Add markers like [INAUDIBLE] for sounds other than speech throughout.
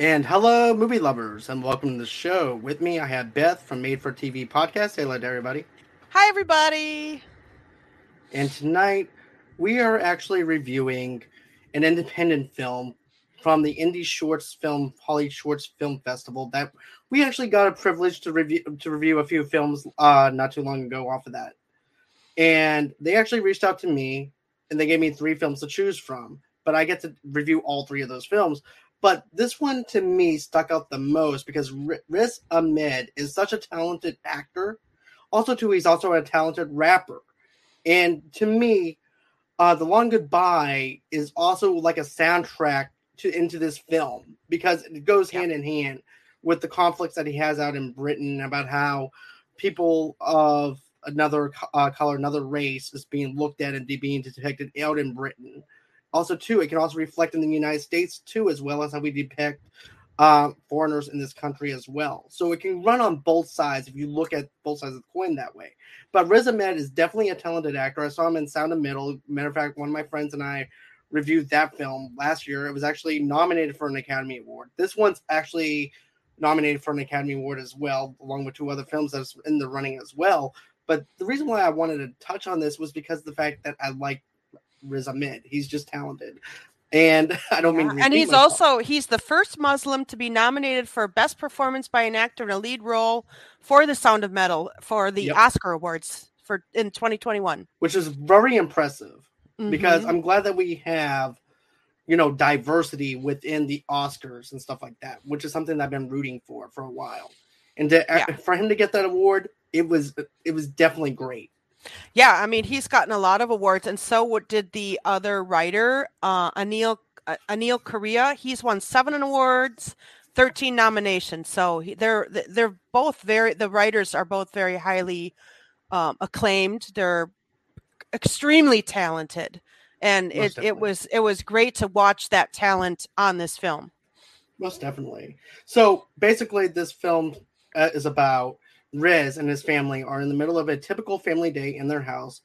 And hello, movie lovers, and welcome to the show. With me, I have Beth from Made for TV podcast. Say hello to everybody. Hi, everybody. And tonight, we are actually reviewing an independent film from the Indie Shorts Film Holly Shorts Film Festival that we actually got a privilege to review to review a few films uh, not too long ago off of that. And they actually reached out to me and they gave me three films to choose from, but I get to review all three of those films. But this one to me stuck out the most because Riz Ahmed is such a talented actor. Also, too, he's also a talented rapper. And to me, uh, The Long Goodbye is also like a soundtrack to into this film because it goes yeah. hand in hand with the conflicts that he has out in Britain about how people of another uh, color, another race is being looked at and being depicted out in Britain also too it can also reflect in the united states too as well as how we depict uh, foreigners in this country as well. So it can run on both sides if you look at both sides of the coin that way. But riz ahmed is definitely a talented actor. I saw him in sound of metal. Matter of fact one of my friends and i reviewed that film last year. It was actually nominated for an academy award. This one's actually nominated for an academy award as well along with two other films that's in the running as well. But the reason why i wanted to touch on this was because the fact that i like Riz Ahmed. He's just talented. And [LAUGHS] I don't mean And he's myself. also he's the first Muslim to be nominated for best performance by an actor in a lead role for The Sound of Metal for the yep. Oscar Awards for in 2021. Which is very impressive mm-hmm. because I'm glad that we have you know diversity within the Oscars and stuff like that, which is something I've been rooting for for a while. And to, yeah. for him to get that award, it was it was definitely great. Yeah, I mean he's gotten a lot of awards, and so what did the other writer, uh, Anil uh, Aneil Karia. He's won seven awards, thirteen nominations. So he, they're they're both very the writers are both very highly um, acclaimed. They're extremely talented, and Most it, definitely. it was it was great to watch that talent on this film. Most definitely. So basically, this film uh, is about Riz and his family are in the middle of a typical family day in their house.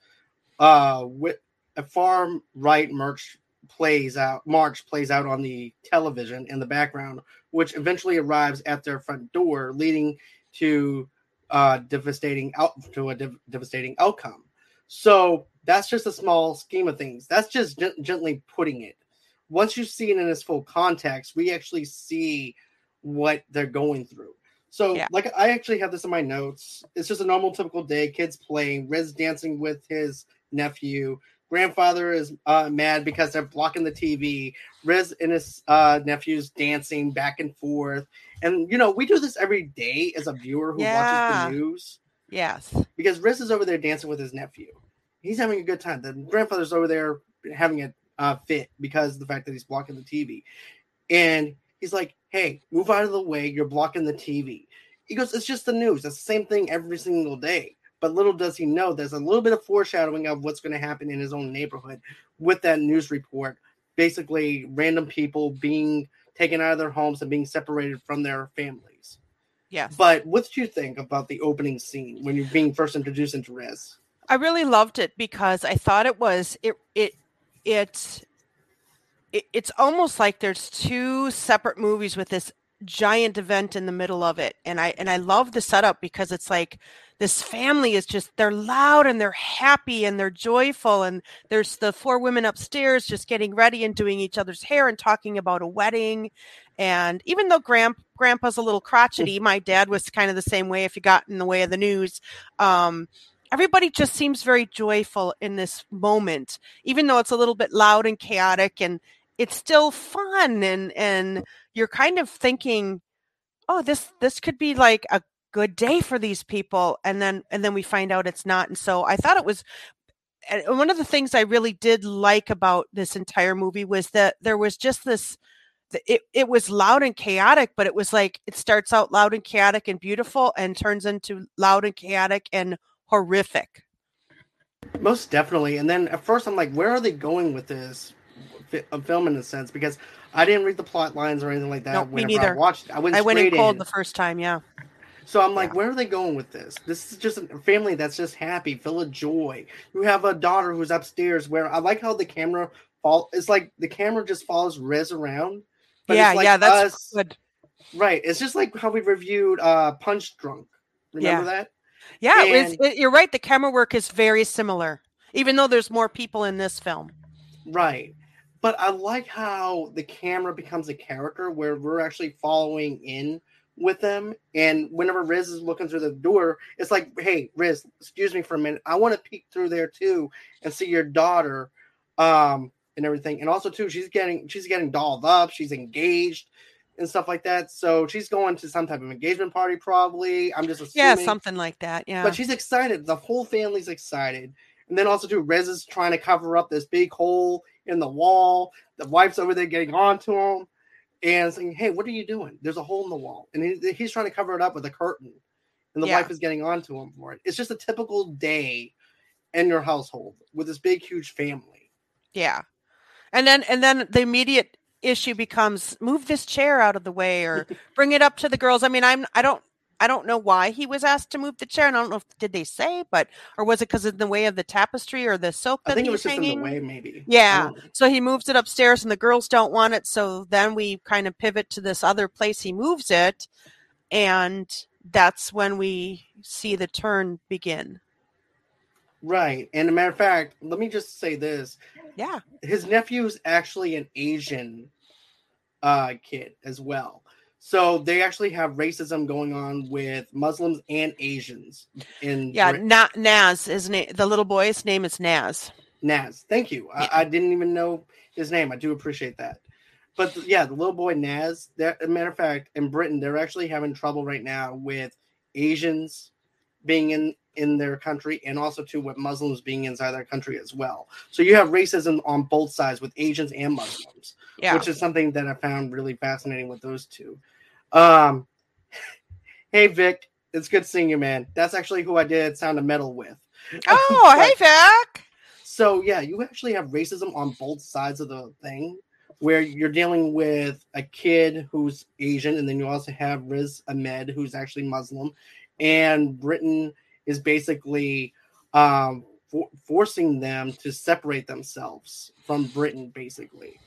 Uh, with a far right march plays out march plays out on the television in the background, which eventually arrives at their front door, leading to uh, devastating out to a dev- devastating outcome. So that's just a small scheme of things. That's just g- gently putting it. Once you see it in its full context, we actually see what they're going through. So, yeah. like, I actually have this in my notes. It's just a normal, typical day. Kids playing. Riz dancing with his nephew. Grandfather is uh, mad because they're blocking the TV. Riz and his uh, nephews dancing back and forth. And you know, we do this every day as a viewer who yeah. watches the news. Yes, because Riz is over there dancing with his nephew. He's having a good time. The grandfather's over there having a uh, fit because of the fact that he's blocking the TV. And he's like, hey, move out of the way. You're blocking the TV. He goes, it's just the news. It's the same thing every single day. But little does he know there's a little bit of foreshadowing of what's going to happen in his own neighborhood with that news report. Basically, random people being taken out of their homes and being separated from their families. Yeah. But what do you think about the opening scene when you're being first introduced into Riz? I really loved it because I thought it was it it it it, it's almost like there's two separate movies with this giant event in the middle of it and i and i love the setup because it's like this family is just they're loud and they're happy and they're joyful and there's the four women upstairs just getting ready and doing each other's hair and talking about a wedding. And even though grand, grandpa's a little crotchety [LAUGHS] my dad was kind of the same way if you got in the way of the news. Um, everybody just seems very joyful in this moment even though it's a little bit loud and chaotic and it's still fun and and you're kind of thinking oh this this could be like a good day for these people and then and then we find out it's not and so i thought it was one of the things i really did like about this entire movie was that there was just this it, it was loud and chaotic but it was like it starts out loud and chaotic and beautiful and turns into loud and chaotic and horrific. Most definitely and then at first i'm like where are they going with this a film in a sense because I didn't read the plot lines or anything like that. Nope, me neither. I watched it. I went, I went in cold in. the first time. Yeah. So I'm like, yeah. where are they going with this? This is just a family that's just happy, full of joy. You have a daughter who's upstairs. Where I like how the camera fall. It's like the camera just follows Riz around. yeah, like yeah, that's us, good. Right. It's just like how we reviewed uh Punch Drunk. Remember Yeah. that? Yeah, And- it, you're right. The camera work is very similar, even though there's more people in this film. Right. But I like how the camera becomes a character where we're actually following in with them. And whenever Riz is looking through the door, it's like, hey, Riz, excuse me for a minute. I want to peek through there too and see your daughter um and everything. And also too, she's getting she's getting dolled up, she's engaged and stuff like that. So she's going to some type of engagement party, probably. I'm just assuming. Yeah, something like that. Yeah. But she's excited. The whole family's excited. And then also too, Rez is trying to cover up this big hole in the wall. The wife's over there getting onto him and saying, "Hey, what are you doing? There's a hole in the wall." And he, he's trying to cover it up with a curtain, and the Yeah. wife is getting onto him for it. It's just a typical day in your household with this big, huge family. Yeah. And then and then the immediate issue becomes move this chair out of the way or [LAUGHS] bring it up to the girls. I mean, I'm I don't I don't know why he was asked to move the chair, and I don't know if did they say, but or was it because in the way of the tapestry or the silk that I think it he's was just hanging? in the way, maybe. Yeah. So he moves it upstairs, and the girls don't want it. So then we kind of pivot to this other place. He moves it, and that's when we see the turn begin. Right. And a matter of fact, let me just say this: Yeah. his nephew is actually an Asian uh, kid as well. So they actually have racism going on with Muslims and Asians in Yeah. Brit- Na- Naz is na- the little boy's name is Naz. Naz. Thank you. Yeah. I, I didn't even know his name. I do appreciate that. But yeah, the little boy Naz. That, a matter of fact, in Britain, they're actually having trouble right now with Asians being in in their country, and also too with Muslims being inside their country as well. So you have racism on both sides with Asians and Muslims. Yeah. which is something that I found really fascinating with those two. Um, [LAUGHS] hey Vic, it's good seeing you, man. That's actually who I did Sound of Metal with. [LAUGHS] oh, hey, Vic. So yeah, you actually have racism on both sides of the thing, where you're dealing with a kid who's Asian, and then you also have Riz Ahmed, who's actually Muslim, and Britain is basically um, for- forcing them to separate themselves from Britain, basically.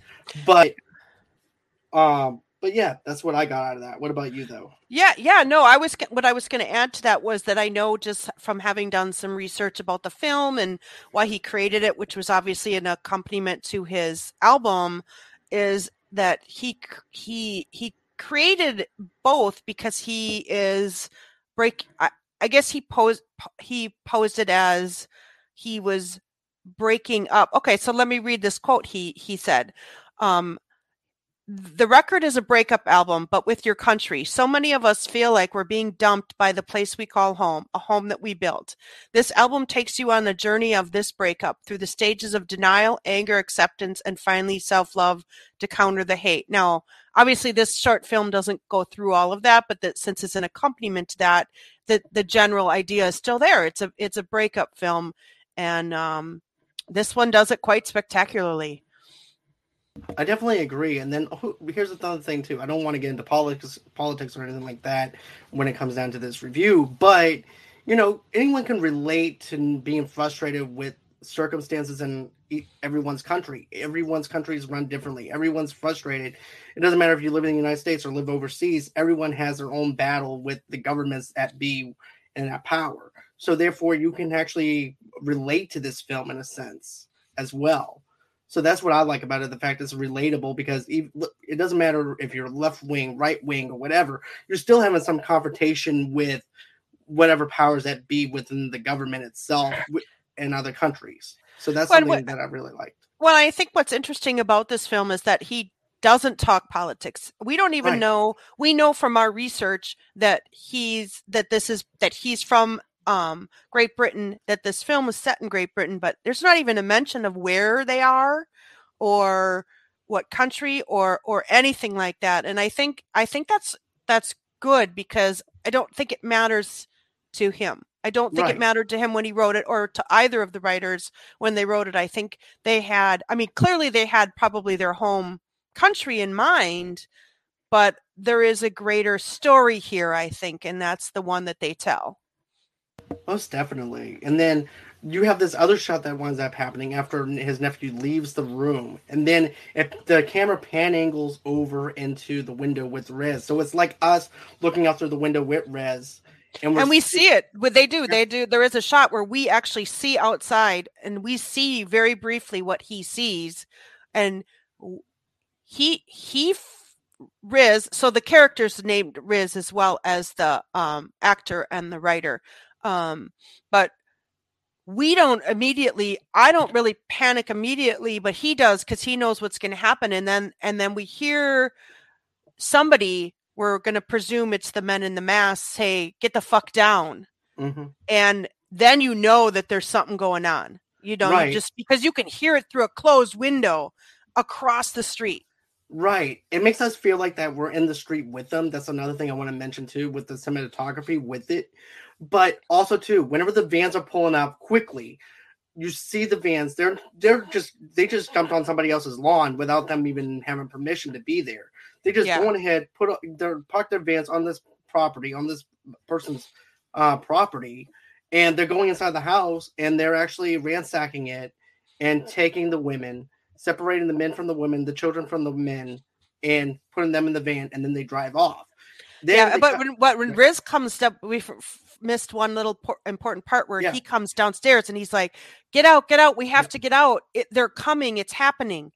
But um, but yeah, that's what I got out of that. What about you though? Yeah, yeah, no, I was what I was going to add to that was that I know just from having done some research about the film and why he created it, which was obviously an accompaniment to his album, is that he he he created both because he is break. I, I guess he posed he posed it as he was breaking up. Okay, so let me read this quote. He he said. Um, the record is a breakup album, but with your country. So many of us feel like we're being dumped by the place we call home, a home that we built. This album takes you on the journey of this breakup through the stages of denial, anger, acceptance, and finally self love to counter the hate. Now, obviously, this short film doesn't go through all of that, but that since it's an accompaniment to that, the, the general idea is still there. It's a it's a breakup film, and um, this one does it quite spectacularly. I definitely agree. And then oh, here's another thing too. I don't want to get into politics, politics or anything like that when it comes down to this review. But you know, anyone can relate to being frustrated with circumstances in everyone's country. Everyone's countries run differently. Everyone's frustrated. It doesn't matter if you live in the United States or live overseas. Everyone has their own battle with the governments at be and at power. So therefore, you can actually relate to this film in a sense as well. So that's what I like about it. The fact it's relatable because it doesn't matter if you're left wing, right wing, or whatever. You're still having some confrontation with whatever powers that be within the government itself [LAUGHS] and other countries. So that's But something what- that I really liked. Well, I think what's interesting about this film is that he doesn't talk politics. We don't even Right. know. We know from our research that he's that this is that he's from um, Great Britain. That this film is set in Great Britain, but there's not even a mention of where they are, or what country, or or anything like that. And I think I think that's that's good because I don't think it matters to him. I don't think Right. it mattered to him when he wrote it, or to either of the writers when they wrote it. I think they had i mean clearly they had probably their home country in mind but there is a greater story here i think and that's the one that they tell Most definitely. And then you have this other shot that winds up happening after his nephew leaves the room, and then if the camera pan angles over into the window with Riz, so it's like us looking out through the window with Riz, and, and we see it. What they do, they do. There is a shot where we actually see outside, and we see very briefly what he sees, and he he Riz. So the character's named Riz as well as the um, actor and the writer. Um, but we don't immediately i don't really panic immediately but he does because he knows what's going to happen and then and then we hear somebody we're going to presume it's the men in the mask say get the fuck down mm-hmm. and then you know that there's something going on you know right. you just because you can hear it through a closed window across the street right it makes us feel like that we're in the street with them that's another thing i want to mention too with the cinematography with it but also too, whenever the vans are pulling up quickly, you see the vans. They're they're just they just jumped on somebody else's lawn without them even having permission to be there. They just yeah. going ahead, put their park their vans on this property, on this person's uh, property, and they're going inside the house and they're actually ransacking it and taking the women, separating the men from the women, the children from the men, and putting them in the van, and then they drive off. Then yeah, but when, when Riz comes up, we missed one little por- important part where yeah. he comes downstairs and he's like, "Get out, get out! We have to get out! It, they're coming! It's happening!"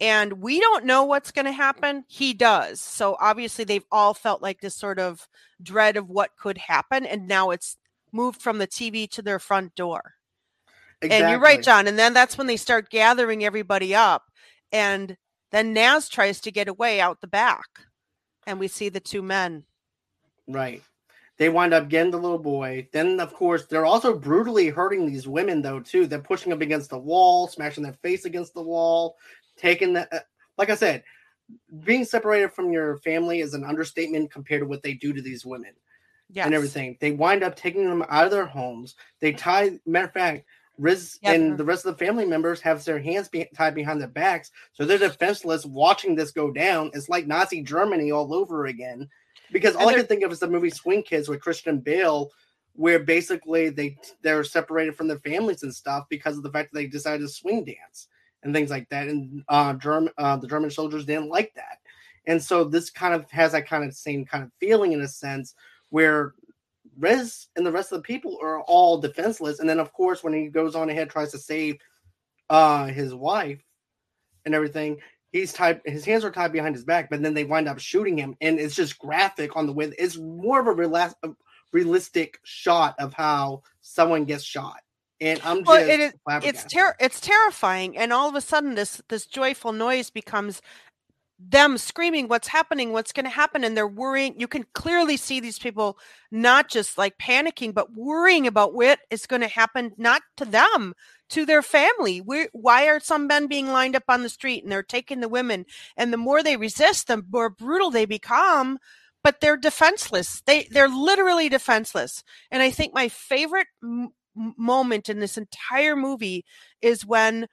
And we don't know what's going to happen. He does. So obviously, they've all felt like this sort of dread of what could happen, and now it's moved from the TV to their front door. Exactly. And you're right, John. And then that's when they start gathering everybody up, and then Naz tries to get away out the back, and we see the two men. Right. They wind up getting the little boy. Then, of course, they're also brutally hurting these women, though, too. They're pushing them against the wall, smashing their face against the wall, taking the. Uh, like I said, being separated from your family is an understatement compared to what they do to these women yes. and everything. They wind up taking them out of their homes. They tie, matter of fact, Riz yep. and the rest of the family members have their hands be- tied behind their backs, so they're defenseless watching this go down. It's like Nazi Germany all over again because all I can think of is the movie Swing Kids with Christian Bale, where basically they they're separated from their families and stuff because of the fact that they decided to swing dance and things like that. And uh, German uh, the German soldiers didn't like that, and so this kind of has that kind of same kind of feeling in a sense where Riz and the rest of the people are all defenseless. And then of course when he goes on ahead tries to save uh, his wife and everything, he's tied his hands are tied behind his back but then they wind up shooting him. And it's just graphic on the way it's more of a, relas- a realistic shot of how someone gets shot. And i'm just well, it is, it's ter- it's terrifying. And all of a sudden this this joyful noise becomes them screaming what's happening what's going to happen and they're worrying you can clearly see these people not just like panicking but worrying about what is going to happen not to them to their family. We why are some men being lined up on the street and they're taking the women? And the more they resist the more brutal they become but they're defenseless. They they're literally defenseless. And i think my favorite m- moment in this entire movie is when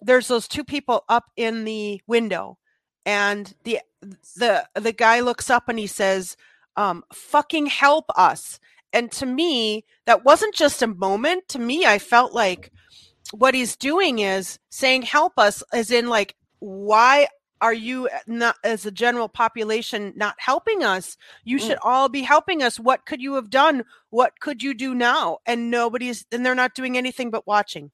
there's those two people up in the window and the the the guy looks up and he says um fucking help us. And to me that wasn't just a moment. To me i felt like what he's doing is saying help us as in like why are you not as a general population not helping us? You mm. should all be helping us. What could you have done? What could you do now? And nobody's and they're not doing anything but watching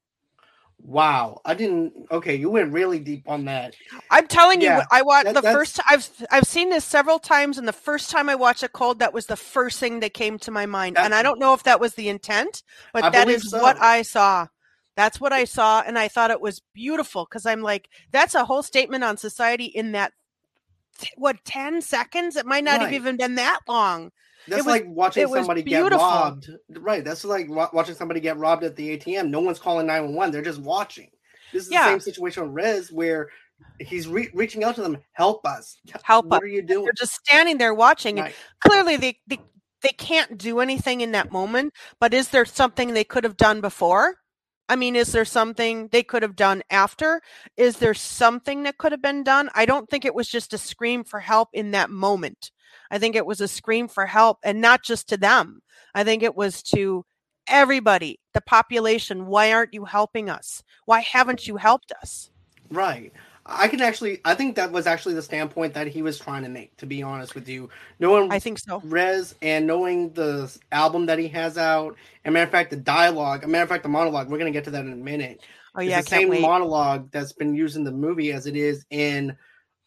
Wow, I didn't. Okay, you went really deep on that. I'm telling yeah, you, I watched that, the first. I've I've seen this several times, and the first time I watched a cold, that was the first thing that came to my mind. And I don't know if that was the intent, but I that is so. what I saw. That's what I saw, and I thought it was beautiful because I'm like, that's a whole statement on society in that what 10 seconds it might not right. have even been that long that's was, like watching somebody get robbed. Right. That's like watching somebody get robbed at the ATM. No one's calling 911. They're just watching. This is yeah. the same situation with Riz where he's re- reaching out to them. Help us. Help what us. are you doing? They're just standing there watching. Right. And clearly they, they, they can't do anything in that moment, but is there something they could have done before? I mean, is there something they could have done after? Is there something that could have been done? I don't think it was just a scream for help in that moment. I think it was a scream for help and not just to them. I think it was to everybody, the population, why aren't you helping us? Why haven't you helped us? Right. I can actually, I think that was actually the standpoint that he was trying to make. To be honest with you, knowing I think so. Rez and knowing the album that he has out, and matter of fact, the dialogue, a matter of fact, the monologue. We're gonna get to that in a minute. Oh yeah, it's the same wait. monologue that's been used in the movie as it is in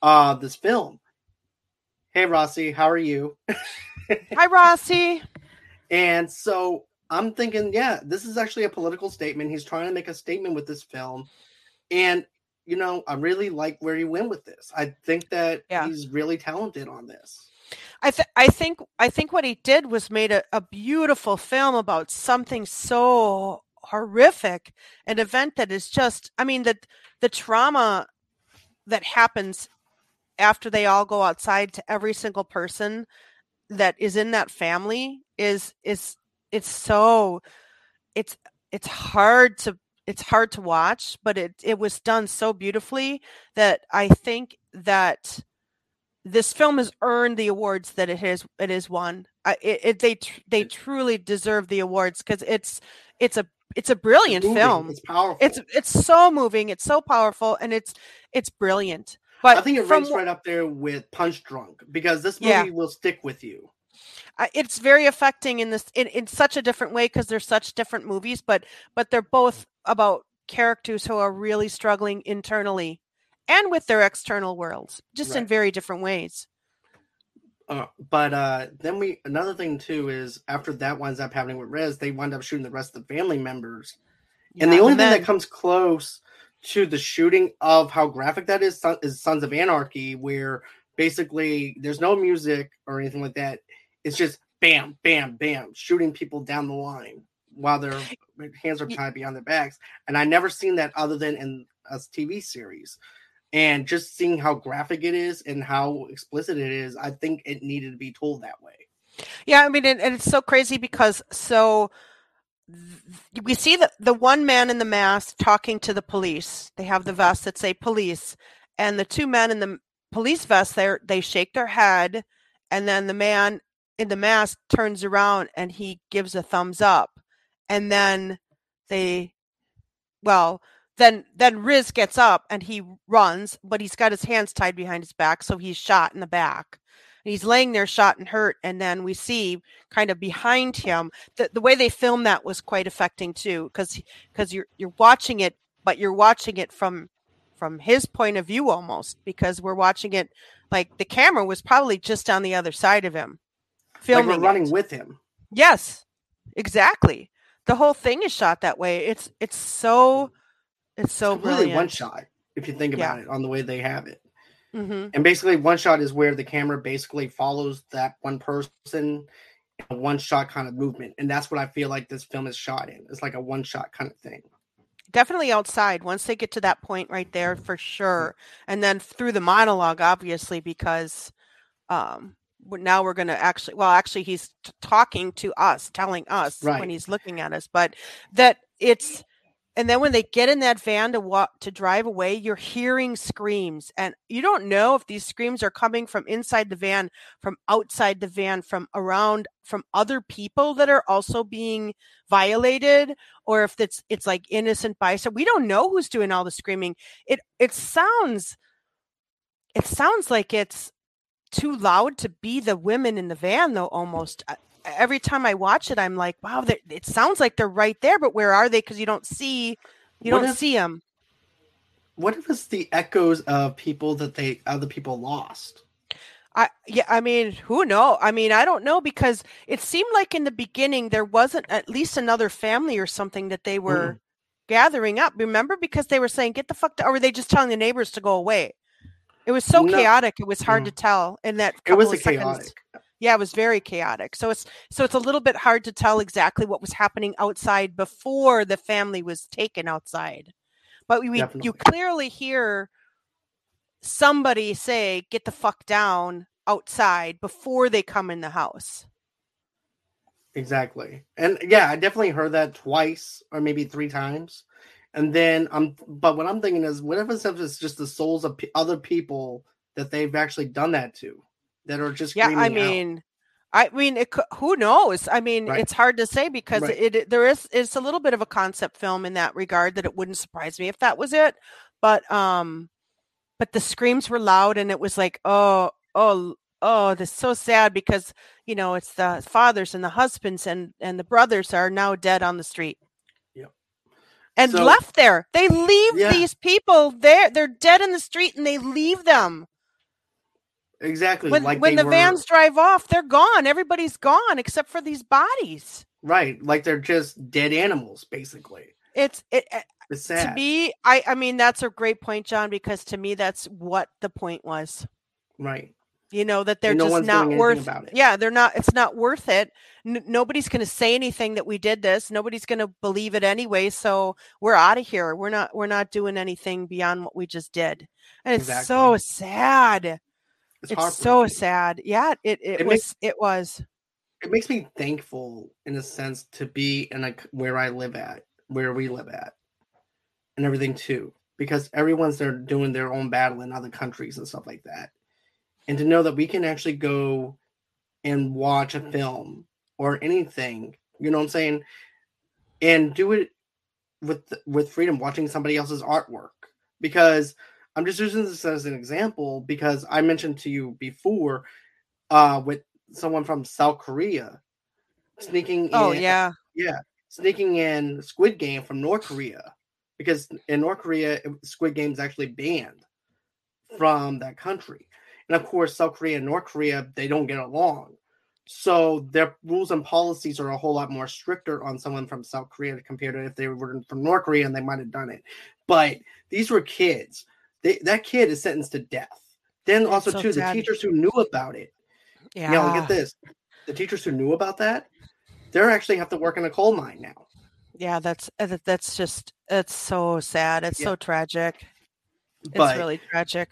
uh this film. Hey Rossi, how are you? [LAUGHS] Hi Rossi. And so I'm thinking, yeah, this is actually a political statement. He's trying to make a statement with this film. And you know, I really like where he went with this. I think that Yeah. he's really talented on this. I th- I think I think what he did was made a, a beautiful film about something so horrific, an event that is just I mean the the trauma that happens after they all go outside to every single person that is in that family is is it's so it's it's hard to it's hard to watch but it it was done so beautifully that i think that this film has earned the awards that it has it has won. I, it, it they tr- they truly deserve the awards because it's it's a it's a brilliant Moving, film. It's powerful. it's it's so moving. It's so powerful and it's it's brilliant but I think it ranks right up there with Punch Drunk because this movie Yeah. will stick with you. It's very affecting in this in, in such a different way because they're such different movies but but they're both about characters who are really struggling internally and with their external worlds just in very different ways Uh, but uh, then we another thing too is after that winds up happening with Rez, they wind up shooting the rest of the family members. and the Yeah, only thing that comes close to the shooting of how graphic that is is Sons of Anarchy, where basically there's no music or anything like that. It's just bam, bam, bam, shooting people down the line while their hands are tied behind their backs. And I never seen that other than in a TV series. And just seeing how graphic it is and how explicit it is, I think it needed to be told that way. Yeah, I mean, and, and it's so crazy because so we see the the one man in the mask talking to the police. They have the vests that say police, and the two men in the police vest they they shake their head, and then the man in the mask turns around and he gives a thumbs up, and then they, well. Then, then Riz gets up and he runs, but he's got his hands tied behind his back, so he's shot in the back he's laying there shot and hurt and then we see kind of behind him the, the way they filmed that was quite affecting too because because you're you're watching it but you're watching it from from his point of view almost because we're watching it like the camera was probably just on the other side of him Like filming we're running it. with him. yes exactly the whole thing is shot that way it's it's so it's so It's really one shot, if you think Yeah. about it, on the way they have it. Hmm And basically, one shot is where the camera basically follows that one person, a one shot kind of movement, and that's what I feel like this film is shot in. It's like a one shot kind of thing. definitely outside once they get to that point right there for sure and then through the monologue obviously because um now we're going to actually well actually he's t- talking to us telling us Right. when he's looking at us but that it's and then when they get in that van to walk to drive away you're hearing screams and you don't know if these screams are coming from inside the van from outside the van from around from other people that are also being violated or if it's it's like innocent bystander. We don't know who's doing all the screaming. It it sounds it sounds like it's too loud to be the women in the van though almost. Uh, Every time I watch it I'm like, wow, it sounds like they're right there, but where are they cuz you don't see you What don't if- see them. What if it's the echoes of people that they other people lost? I yeah, I mean, who know? I mean, I don't know because it seemed like in the beginning there wasn't at least another family or something that they were Mm. gathering up. Remember, because they were saying, "Get the fuck," to, or were they just telling the neighbors to go away? It was so No. chaotic; it was hard Mm. to tell. In that, It was of a seconds. Yeah, it was very chaotic. So it's so it's a little bit hard to tell exactly what was happening outside before the family was taken outside. But we you clearly hear somebody say get the fuck down outside before they come in the house. Exactly. And yeah, I definitely heard that twice or maybe three times. And then I'm but what I'm thinking is what if it's it's just the souls of p- other people that they've actually done that to that are just Yeah, I screaming out? mean I mean, it, who knows? I mean, Right. it's hard to say because Right. it, it there is it's a little bit of a concept film in that regard that it wouldn't surprise me if that was it. But um, but the screams were loud and it was like, oh, oh, oh, this is so sad because you know it's the fathers and the husbands and and the brothers are now dead on the street. Yep. And So- left there. They leave Yeah. these people there. They're dead in the street and they leave them. Exactly. When like when the were- vans drive off, they're gone. Everybody's gone except for these bodies. right, like they're just dead animals, basically. It's it uh, It's sad. to me. I I mean that's a great point, John, because to me that's what the point was. right. You know that they're no just not worth. Yeah, they're not. It's not worth it. N- nobody's going to say anything that we did this. Nobody's going to believe it anyway. So we're out of here. We're not. We're not doing anything beyond what we just did. And it's so sad. It's, It's, so sad. Yeah, it it, It was. makes- it was. It makes me thankful in a sense to be in like where I live at, where we live at, and everything too, because everyone's there doing their own battle in other countries and stuff like that, and to know that we can actually go and watch a film or anything, you know what I'm saying, and do it with with freedom, watching somebody else's artwork, because I'm just using this as an example because I mentioned to you before, uh, with someone from South Korea sneaking Oh in, yeah. yeah, sneaking in Squid Game from North Korea because in North Korea Squid Game is actually banned from that country, and of course South Korea and North Korea they don't get along, so their rules and policies are a whole lot more stricter on someone from South Korea compared to if they were from North Korea and they might have done it, but these were kids. They, that kid is sentenced to death. Then That's also so too, the teachers who knew about it Yeah. look at this. The teachers who knew about that, they're actually have to work in a coal mine now. Yeah, that's uh, that's just it's so sad. It's Yeah. so tragic. But it's really tragic.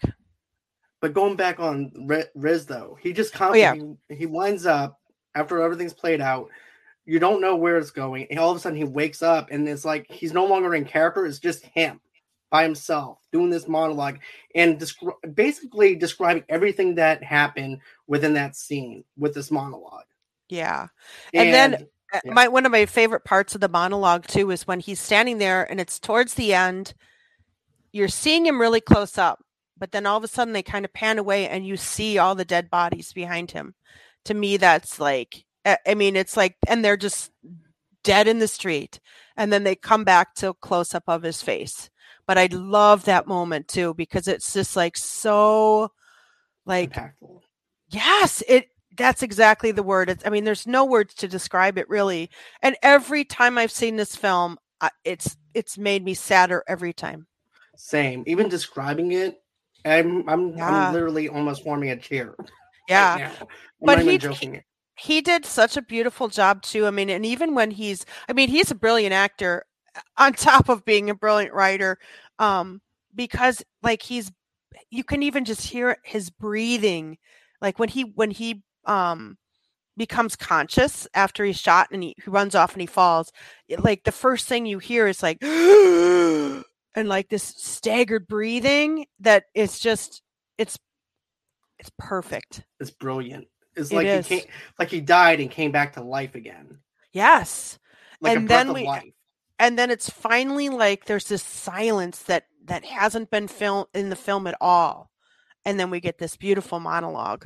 but going back on Riz though, he just com- Oh, yeah. he, he winds up after everything's played out. You don't know where it's going, and all of a sudden he wakes up, and it's like he's no longer in character. It's just him by himself doing this monologue and descri- basically describing everything that happened within that scene with this monologue. Yeah. And then- Uh, Yeah. My one of my favorite parts of the monologue too is when he's standing there and it's towards the end. You're seeing him really close up, but then all of a sudden they kind of pan away and you see all the dead bodies behind him. To me, that's like I mean, it's like and they're just dead in the street, and then they come back to a close up of his face. But I love that moment too because it's just like so, like impactful. Yes, it that's exactly the word. It's, I mean, there's no words to describe it really. And every time I've seen this film, it's it's made me sadder every time. Same. Even describing it, I'm I'm, Yeah. I'm literally almost forming a chair. [LAUGHS] Yeah. Right But he- He did such a beautiful job too. I mean, and even when he's I mean, he's a brilliant actor on top of being a brilliant writer. Um because like he's you can even just hear his breathing like when he when he um becomes conscious after he's shot and he, he runs off and he falls it- like the first thing you hear is like [GASPS] and like this staggered breathing that is just it's it's perfect It's brilliant. It's like is. he came, like he died and came back to life again, yes like a And breath then of we- life. And then it's finally like there's this silence that that hasn't been film in the film at all and then we get this beautiful monologue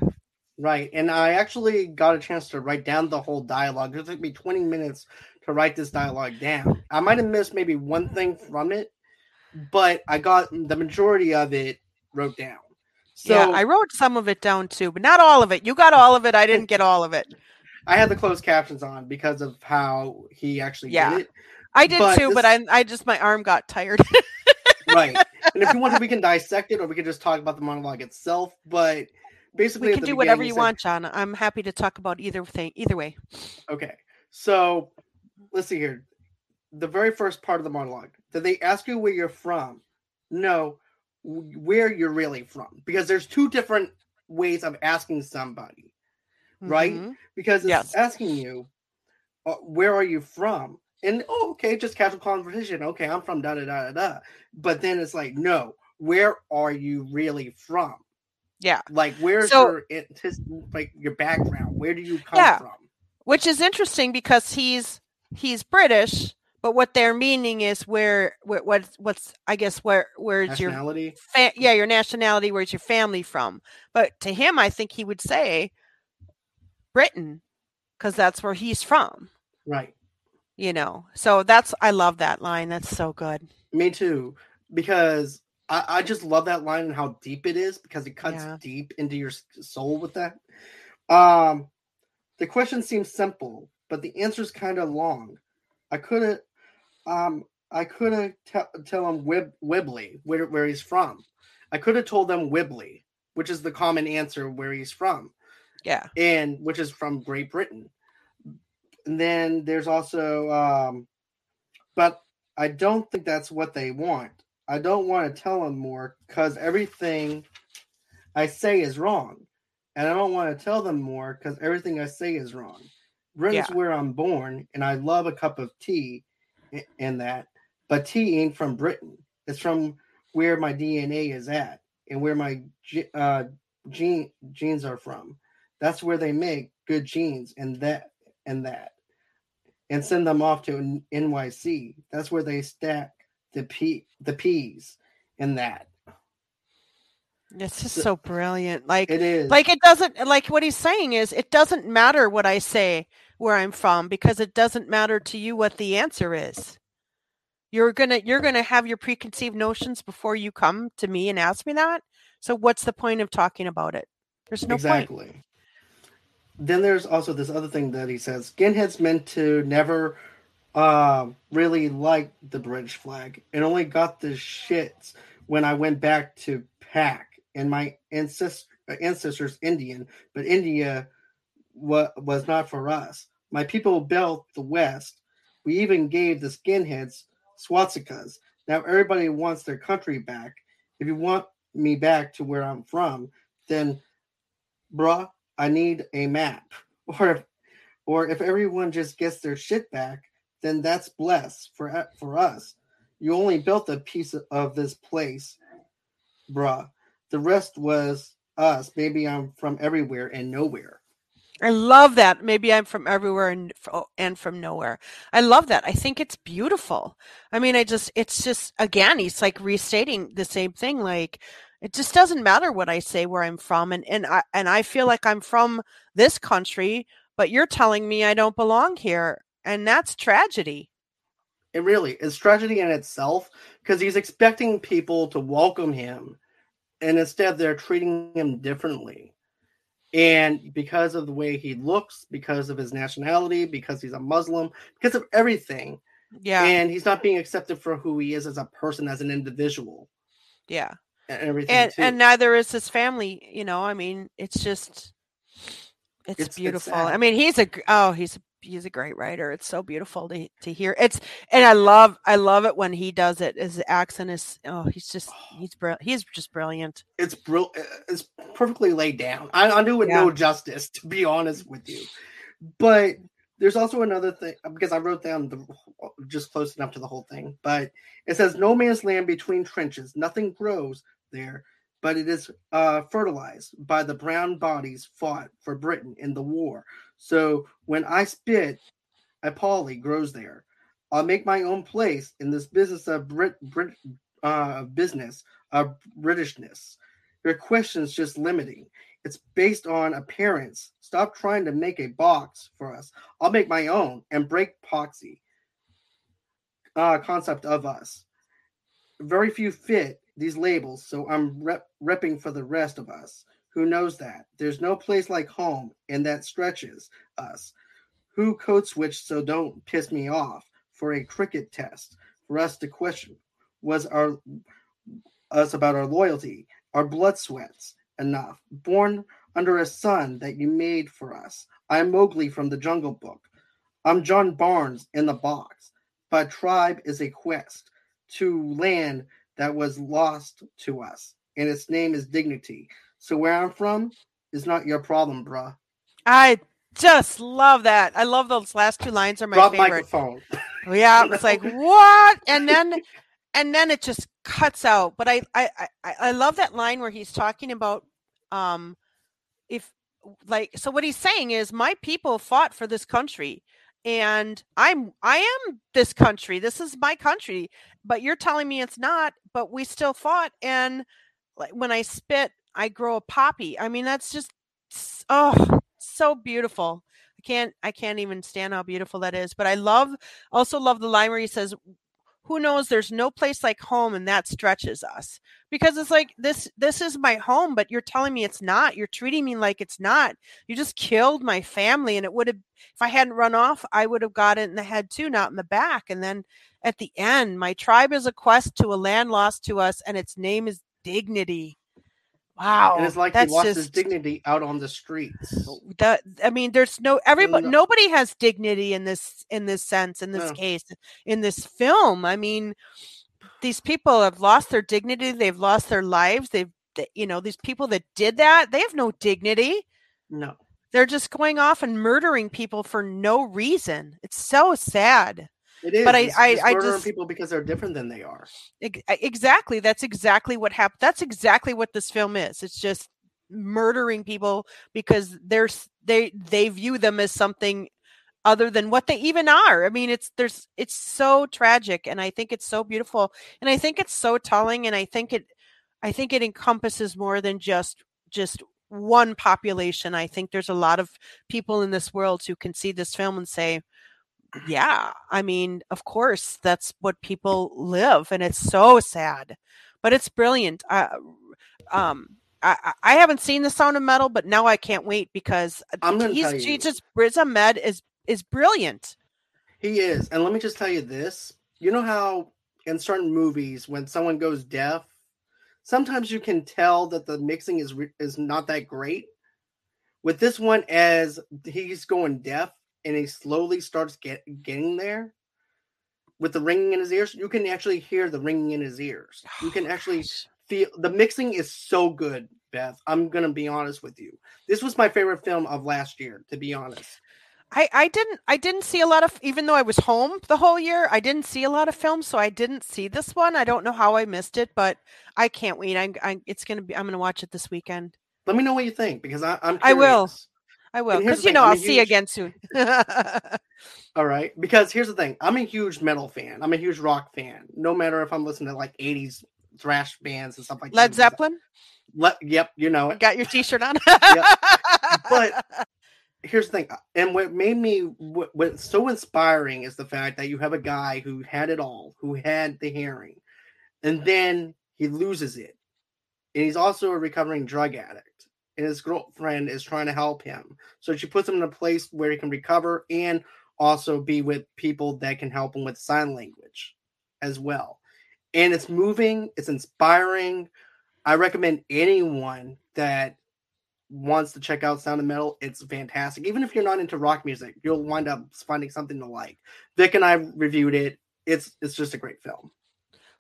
Right. And I actually got a chance to write down the whole dialogue. It took me 20 minutes to write this dialogue down. I might have missed maybe one thing from it, but I got the majority of it wrote down. So yeah i wrote some of it down too but not all of it you got all of it i didn't get all of it [LAUGHS] I had the closed captions on because of how he actually Yeah. did it. I did But too but i i just my arm got tired [LAUGHS] Right. and if you want we can dissect it or we can just talk about the monologue itself. But basically, we can do whatever you said- want john i'm happy to talk about either thing either way Okay. So let's see here. The very first part of the monologue. Did they ask you where you're from? No, where you're really from. Because there's two different ways of asking somebody. Right? Mhm. Because it's Yes. asking you, uh, where are you from? And oh, okay, just casual conversation. Okay, I'm from da da da da da. But then it's like, no, where are you really from? Yeah. Like where's So- your like your background? Where do you come Yeah. from? which is interesting because he's he's British, but what they're meaning is where, where what's what's I guess where where's your fa- yeah your nationality, where's your family from? But to him, I think he would say Britain because that's where he's from. Right. You know, so that's I love that line. That's so good. Me too. Because I, I just love that line and how deep it is because it cuts Yeah. deep into your soul with that. Um, the question seems simple, but the answer's kind of long. I couldn't, um, I couldn't tell tell him Wib, Wembley where where he's from. I could have told them Wembley, which is the common answer where he's from, Yeah, and which is from Great Britain. And then there's also, um, but I don't think that's what they want. I don't want to tell them more because everything I say is wrong. And I don't want to tell them more because everything I say is wrong. Britain's Yeah. where I'm born, and I love a cup of tea and that. But tea ain't from Britain. It's from where my DNA is at and where my uh, gene, genes are from. That's where they make good genes and that and that and send them off to NYC. That's where they stack the p the peas in that. it's just So- so brilliant. Like It is like it doesn't like what he's saying is it doesn't matter what I say where I'm from because it doesn't matter to you what the answer is. You're gonna you're gonna have your preconceived notions before you come to me and ask me that. So what's the point of talking about it? There's no point. Then there's also this other thing that he says: skinheads meant to never uh, really like the British flag, and only got the shits when I went back to Pak. And my ancest- ancestors Indian, but India wa- was not for us. My people built the West. We even gave the skinheads swastikas. Now everybody wants their country back. If you want me back to where I'm from, then bruh, I need a map. [LAUGHS] Or if, or if everyone just gets their shit back, then that's blessed for for us. You only built a piece of this place, bruh. The rest was us. Maybe I'm from everywhere and nowhere. I love that. Maybe I'm from everywhere and oh, and from nowhere. I love that. I think it's beautiful. I mean, I just it's just again, he's like restating the same thing. Like it just doesn't matter what I say where I'm from, and and I and I feel like I'm from this country, but you're telling me I don't belong here, and that's tragedy. It really is tragedy in itself because he's expecting people to welcome him, and instead they're treating him differently. And because of the way he looks, because of his nationality, because he's a Muslim, because of everything, Yeah, and he's not being accepted for who he is as a person, as an individual, yeah, everything. and too. and neither is his family. You know, I mean, it's just it's, It's- it's beautiful. sad. I mean, he's a oh, he's a he's a great writer. It's so beautiful to to hear. It's and I love I love it when he does it. His accent is oh, he's just oh. he's brill- he's just brilliant. it's brill- eh, eh, it's perfectly laid down. I, I do it Yeah. no justice, [LAUGHS] to be honest with you. But there's also another thing because I wrote down the just close enough to the whole thing. But it says no man's land between trenches. Nothing grows there, but it is uh, fertilized by the brown bodies fought for Britain in the war. So when I spit, a poly grows there. I'll make my own place in this business of Brit, Brit uh, business of Britishness. Your question's just limiting. It's based on appearance. Stop trying to make a box for us. I'll make my own and break poxy uh, concept of us. Very few fit these labels, so I'm rep- repping for the rest of us. Who knows that? There's no place like home, and that stretches us. Who code switched so don't piss me off for a cricket test for us to question was our us about our loyalty, our blood sweats enough. Born under a sun that you made for us. I'm Mowgli from the Jungle Book. I'm John Barnes in the box. But tribe is a quest to land that was lost to us, and its name is dignity. So where I'm from is not your problem, bruh. I just love that. I love those last two lines are my Drop favorite. microphone. Yeah, it's like [LAUGHS] what? And then and then it just cuts out. But I I I, I love that line where he's talking about um if like so what he's saying is my people fought for this country and i'm i am this country this is my country but you're telling me it's not but we still fought and like when i spit i grow a poppy i mean that's just oh so beautiful i can't i can't even stand how beautiful that is but i love also love the line where he says who knows there's no place like home and that stretches us. Because it's like this this is my home but you're telling me it's not you're treating me like it's not. You just killed my family and it would have if i hadn't run off i would have got it in the head too not in the back. And then at the end my tribe is a quest to a land lost to us and its name is dignity Wow, and it's like he lost just, his dignity out on the streets. Oh, that I mean, there's no everybody, no. nobody has dignity in this in this sense in this no. case in this film. I mean, these people have lost their dignity. They've lost their lives. They've you know these people that did that they have no dignity. No, they're just going off and murdering people for no reason. It's so sad. It is. But I, it's, I, it's I just people because they're different than they are. Exactly. That's exactly what happened. That's exactly what this film is. It's just murdering people because they're they they view them as something other than what they even are. I mean, it's there's it's so tragic, and I think it's so beautiful, and I think it's so telling, and I think it I think it encompasses more than just just one population. I think there's a lot of people in this world who can see this film and say, yeah, I mean, of course, that's what people live, and it's so sad, but it's brilliant. Uh, um, I, I haven't seen the Sound of Metal, but now I can't wait because I'm gonna he's tell you, Jesus Riz Ahmed is is brilliant. He is, and let me just tell you this: you know how in certain movies, when someone goes deaf, sometimes you can tell that the mixing is is not that great. With this one, as he's going deaf, and he slowly starts get, getting there with the ringing in his ears, you can actually hear the ringing in his ears. You can oh, actually feel the mixing is so good, Beth. I'm gonna be honest with you. This was my favorite film of last year, to be honest. I, I didn't I didn't see a lot of even though I was home the whole year I didn't see a lot of films so I didn't see this one I don't know how I missed it but I can't wait I, I it's gonna be I'm gonna watch it this weekend. Let me know what you think because I, am I will. I will, because you know I'll huge... see you again soon. [LAUGHS] All right, because here's the thing: I'm a huge metal fan. I'm a huge rock fan. No matter if I'm listening to like '80s thrash bands and stuff like Led that. Zeppelin. Let, yep, you know it. Got your T-shirt on. [LAUGHS] yep. But [LAUGHS] here's the thing, uh, and what made me what, what's so inspiring is the fact that you have a guy who had it all, who had the hearing, and then he loses it, and he's also a recovering drug addict and his girlfriend is trying to help him. So she puts him in a place where he can recover and also be with people that can help him with sign language as well. And it's moving, it's inspiring. I recommend anyone that wants to check out Sound of Metal, it's fantastic. Even if you're not into rock music, you'll wind up finding something to like. Vic and I reviewed it. It's it's just a great film.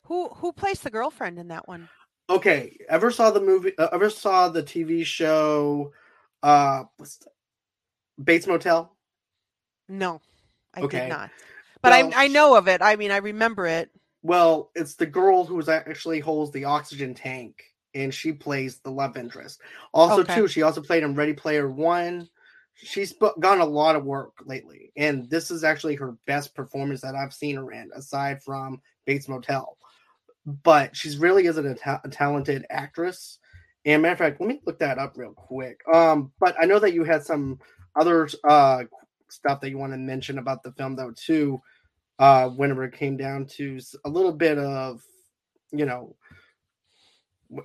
Who who plays the girlfriend in that one? Okay, ever saw the movie? Uh, ever saw the TV show? Uh, Bates Motel. No, I okay. did not. But well, I I know of it. I mean, I remember it. Well, it's the girl who actually holds the oxygen tank, and she plays the love interest. Also, okay. too, she also played in Ready Player One. She's gotten a lot of work lately, and this is actually her best performance that I've seen her in, aside from Bates Motel but she's really isn't a, ta- a talented actress. And matter of fact, let me look that up real quick. Um, but I know that you had some other uh stuff that you want to mention about the film though too. Uh, whenever it came down to a little bit of, you know,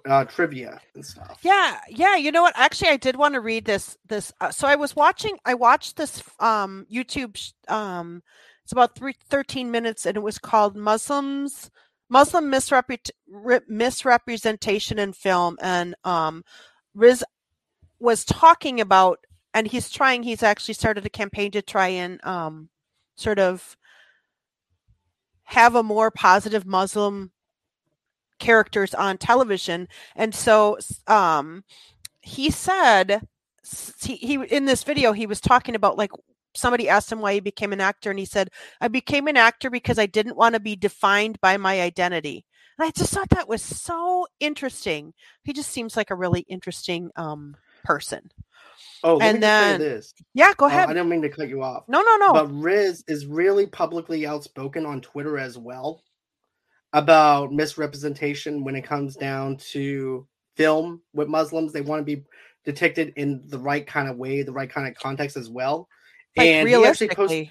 uh, trivia and stuff. Yeah, yeah. You know what? Actually, I did want to read this. This. Uh, so I was watching. I watched this um YouTube. Um, it's about three, 13 minutes, and it was called Muslims Muslim misrepresentation in film, and um, Riz was talking about, and he's trying. He's actually started a campaign to try and um, sort of have a more positive Muslim characters on television, and so um, he said he, he in this video he was talking about like somebody asked him why he became an actor and he said i became an actor because i didn't want to be defined by my identity And I just thought that was so interesting. He just seems like a really interesting um, person. Oh, And me just say then- this. Yeah, go Uh, ahead. I didn't mean to cut you off. no, no, no. But Riz is really publicly outspoken on Twitter as well about misrepresentation when it comes down to film with Muslims. They want to be depicted in the right kind of way, the right kind of context as well. Like and he actually realistically. posted,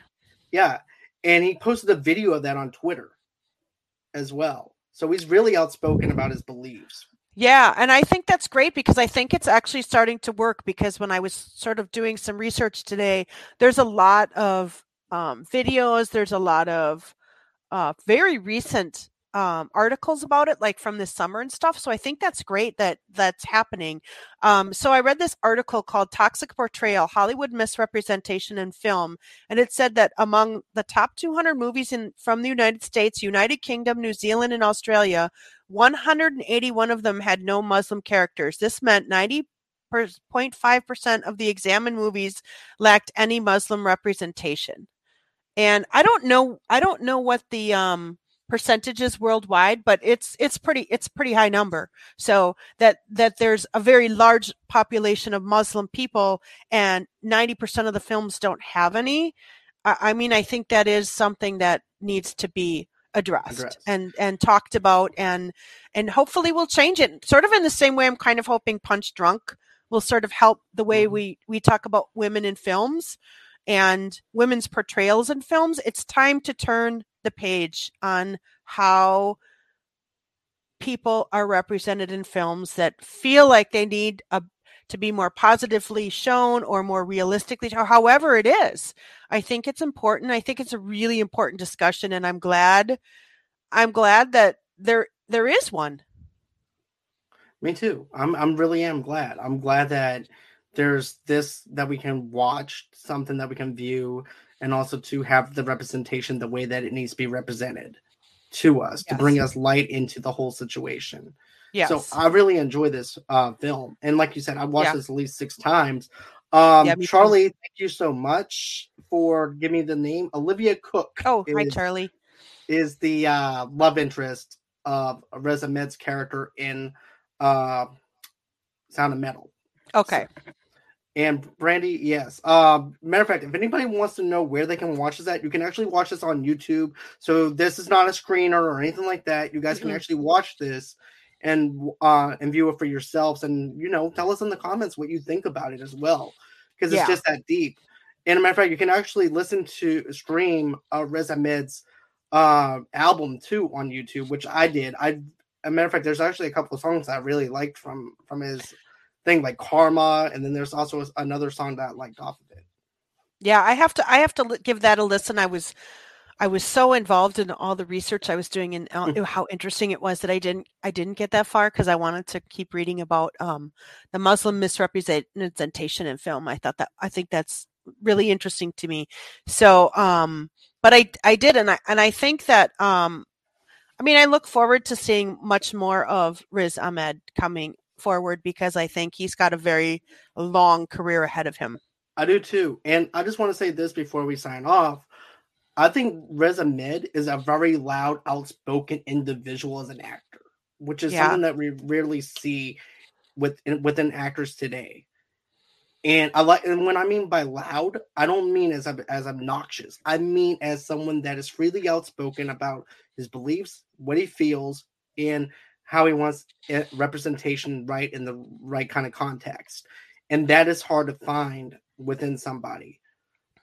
yeah, and he posted a video of that on Twitter as well. So he's really outspoken about his beliefs. Yeah, and I think that's great because I think it's actually starting to work because when I was sort of doing some research today, there's a lot of um, videos, there's a lot of uh, very recent um, articles about it, like from this summer and stuff. So I think that's great that that's happening. Um, so I read this article called Toxic Portrayal Hollywood Misrepresentation in Film, and it said that among the top 200 movies in from the United States, United Kingdom, New Zealand, and Australia, 181 of them had no Muslim characters. This meant 90.5% of the examined movies lacked any Muslim representation. And I don't know I don't know what the um percentages worldwide, but it's it's pretty it's pretty high number. So that that there's a very large population of Muslim people and 90% of the films don't have any. I, I mean I think that is something that needs to be addressed, Addressed. and and talked about and and hopefully we'll change it sort of in the same way i'm kind of hoping punch drunk will sort of help the way Mhm. we we talk about women in films and women's portrayals in films it's time to turn the page on how people are represented in films that feel like they need a to be more positively shown or more realistically or however it is i think it's important i think it's a really important discussion and i'm glad i'm glad that there there is one Me too. I'm I'm really am glad. I'm glad that there's this that we can watch, something that we can view, and also to have the representation the way that it needs to be represented to us to bring us light into the whole situation. yes So I really enjoy this uh film. And like you said, I've watched Yeah. this at least six times. Um Yeah, me too. Charlie, thank you so much for giving me the name. Olivia Cooke oh hi charlie is the uh love interest of Riz Ahmed's character in uh Sound of Metal. okay And Brandy, yes. Um, matter of fact, if anybody wants to know where they can watch this at, you can actually watch this on YouTube. So this is not a screener or anything like that. You guys can Mhm. actually watch this and uh and view it for yourselves and you know tell us in the comments what you think about it as well. Because it's Yeah. just that deep. And a matter of fact, you can actually listen to stream uh Riz Ahmed's uh album too on YouTube, which I did. I a matter of fact, there's actually a couple of songs I really liked from from his thing like karma and then there's also another song that I liked off of it. Yeah i have to i have to give that a listen. I was i was so involved in all the research i was doing and Mm. how interesting it was that i didn't i didn't get that far because i wanted to keep reading about um the muslim misrepresentation in film. I thought that i think that's really interesting to me. So um but i i did and i and i think that um i mean i look forward to seeing much more of riz ahmed coming forward because i think he's got a very long career ahead of him. I do too and i just want to say this before we sign off. I think Riz Ahmed is a very loud outspoken individual as an actor which is Yeah. something that we rarely see with within actors today. And i like and when i mean by loud i don't mean as as obnoxious. I mean as someone that is freely outspoken about his beliefs what he feels and how he wants representation right in the right kind of context. And that is hard to find within somebody.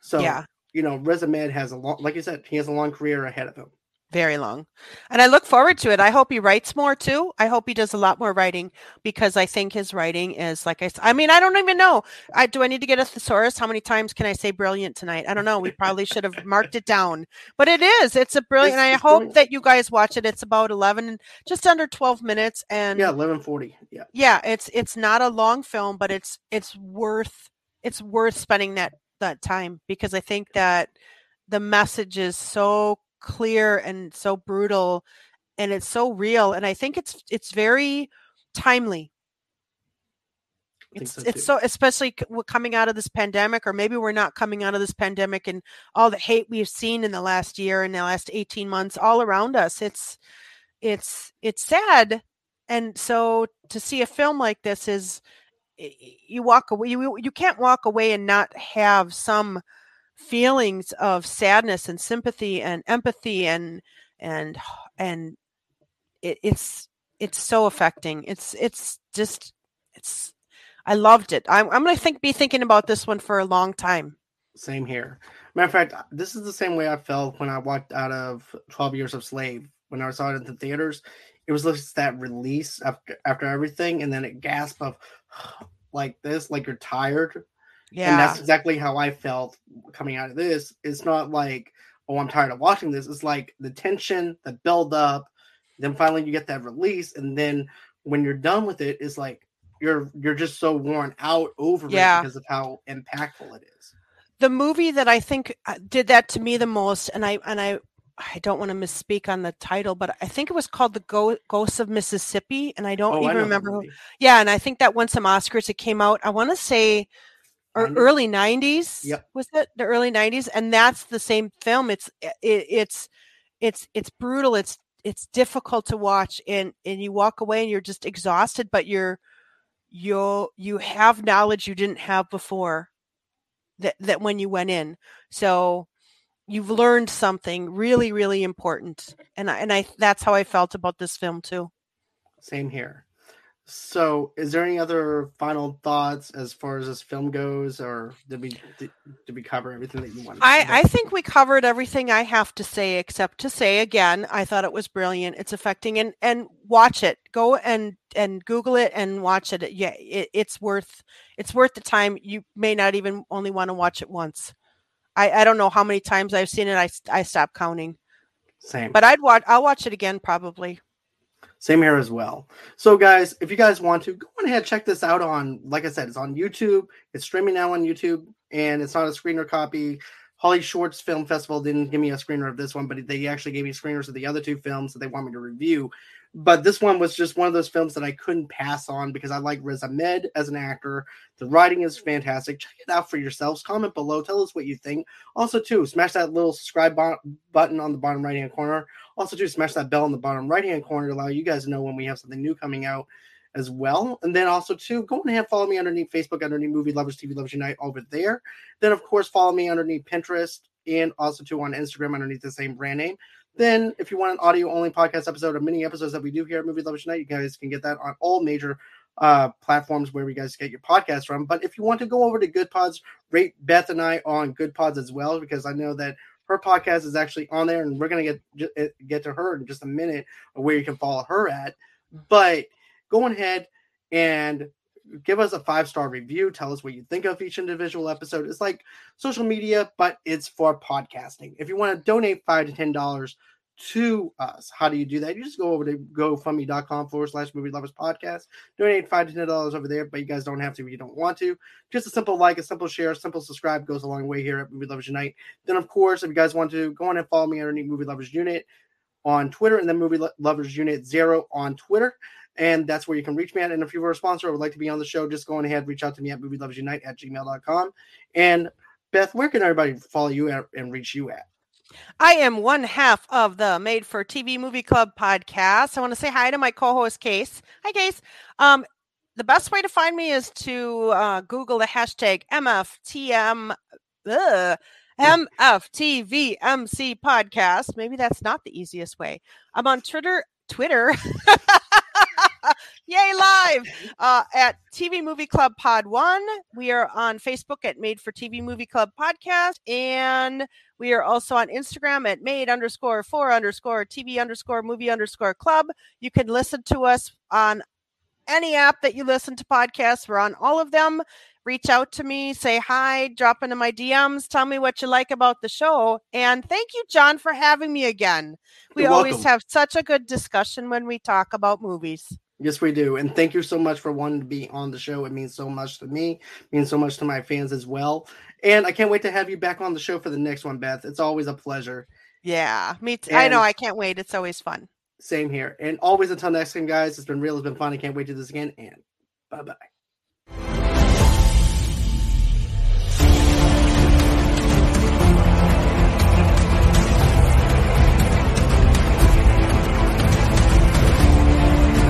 So yeah. you know Riz Ahmed has a long like you said he has a long career ahead of him very long. And i look forward to it. I hope he writes more too. I hope he does a lot more writing because i think his writing is like I I mean i don't even know. I do i need to get a thesaurus? How many times can i say brilliant tonight? I don't know. We probably should have marked it down. But it is. It's a brilliant It's- and i hope brilliant. that you guys watch it. It's about 11 just under 12 minutes and yeah 1140 yeah. Yeah it's it's not a long film but it's it's worth it's worth spending that that time because i think that the message is so clear and so brutal and it's so real and i think it's it's very timely. It's so, it's so especially coming out of this pandemic or maybe we're not coming out of this pandemic and all the hate we've seen in the last year and the last 18 months all around us it's it's it's sad and so to see a film like this is you walk away you you can't walk away and not have some feelings of sadness and sympathy and empathy and and and it, it's it's so affecting. It's it's just it's i loved it. I'm, I'm gonna think be thinking about this one for a long time. Same here. Matter of fact uh, this is the same way i felt when i walked out of 12 years of slave. When i saw it in the theaters it was just that release after after everything and then a gasp of [SIGHS] like this like you're tired yeah and that's exactly how i felt coming out of this it's not like oh i'm tired of watching this it's like the tension the build up then finally you get that release and then when you're done with it it's like you're you're just so worn out over yeah. it because of how impactful it is the movie that i think uh, did that to me the most and i and i I don't want to misspeak on the title, but I think it was called The Go- Ghosts of Mississippi, and I don't oh, even I remember who. Yeah, and I think that won some Oscars. It came out, I want to say, or early '90s. Yep. Was it the early '90s? And that's the same film. It's it, it's it's it's brutal. It's it's difficult to watch, and and you walk away and you're just exhausted, but you're you you have knowledge you didn't have before that that when you went in. So you've learned something really really important and I, and I that's how I felt about this film too. Same here. So, is there any other final thoughts as far as this film goes, or did we did, did we cover everything that you wanted? I I think we covered everything I have to say, except to say again, I thought it was brilliant. It's affecting, and and watch it. Go and and Google it and watch it. Yeah, it, it's worth it's worth the time. You may not even only want to watch it once. I, I don't know how many times I've seen it. I, I stopped counting. Same. But I'd watch. I'll watch it again probably. Same here as well. So, guys, if you guys want to go ahead check this out on, like I said, it's on YouTube. It's streaming now on YouTube, and it's not a screener copy. HollyShorts Film Festival didn't give me a screener of this one, but they actually gave me screeners of the other two films that they want me to review. But this one was just one of those films that I couldn't pass on because I like Riz Ahmed as an actor. The writing is fantastic. Check it out for yourselves. Comment below. Tell us what you think. Also, too, smash that little subscribe button on the bottom right hand corner. Also, too, smash that bell on the bottom right hand corner to allow you guys to know when we have something new coming out as well. And then also too, go ahead and follow me underneath Facebook underneath Movie Lovers TV Lovers Unite over there. Then of course follow me underneath Pinterest and also too on Instagram underneath the same brand name. Then, if you want an audio only podcast episode or mini episodes that we do here at Movie Lovers Tonight, you guys can get that on all major uh, platforms where you guys get your podcast from. But if you want to go over to Goodpods, rate Beth and I on Goodpods as well, because I know that her podcast is actually on there, and we're gonna get eh, get to her in just a minute where you can follow her at. But go ahead and give us a five star review. Tell us what you think of each individual episode. It's like social media, but it's for podcasting. If you want to donate five to ten dollars to us, how do you do that? You just go over to gofundme.com forward slash movie lovers podcast. Donate five to ten dollars over there, but you guys don't have to if you don't want to. Just a simple like, a simple share, a simple subscribe goes a long way here at Movie Lovers Unite. Then, of course, if you guys want to go on and follow me underneath Movie Lovers Unit on Twitter and then Movie Lovers Unit Zero on Twitter. And that's where you can reach me at. And if you're a sponsor or would like to be on the show, just go ahead, reach out to me at movie lovers unite at gmail.com. And Beth, where can everybody follow you at and reach you at? I am one half of the Made for TV Movie Club podcast. I want to say hi to my co-host Case. Hi, Case. Um, the best way to find me is to uh, Google the hashtag MFTM. MFTVMC podcast. Maybe that's not the easiest way. I'm on Twitter. Twitter. [LAUGHS] Yay live uh, at TV Movie Club Pod One. We are on Facebook at Made for TV Movie Club Podcast, and we are also on Instagram at Made underscore for underscore TV underscore Movie underscore Club. You can listen to us on any app that you listen to podcasts. We're on all of them. Reach out to me, say hi, drop into my DMs, tell me what you like about the show. And thank you, John, for having me again. We You're always welcome. have such a good discussion when we talk about movies. Yes, we do. And thank you so much for wanting to be on the show. It means so much to me, it means so much to my fans as well. And I can't wait to have you back on the show for the next one, Beth. It's always a pleasure. Yeah, me too. I know. I can't wait. It's always fun. Same here. And always until next time, guys, it's been real. It's been fun. I can't wait to do this again. And bye bye.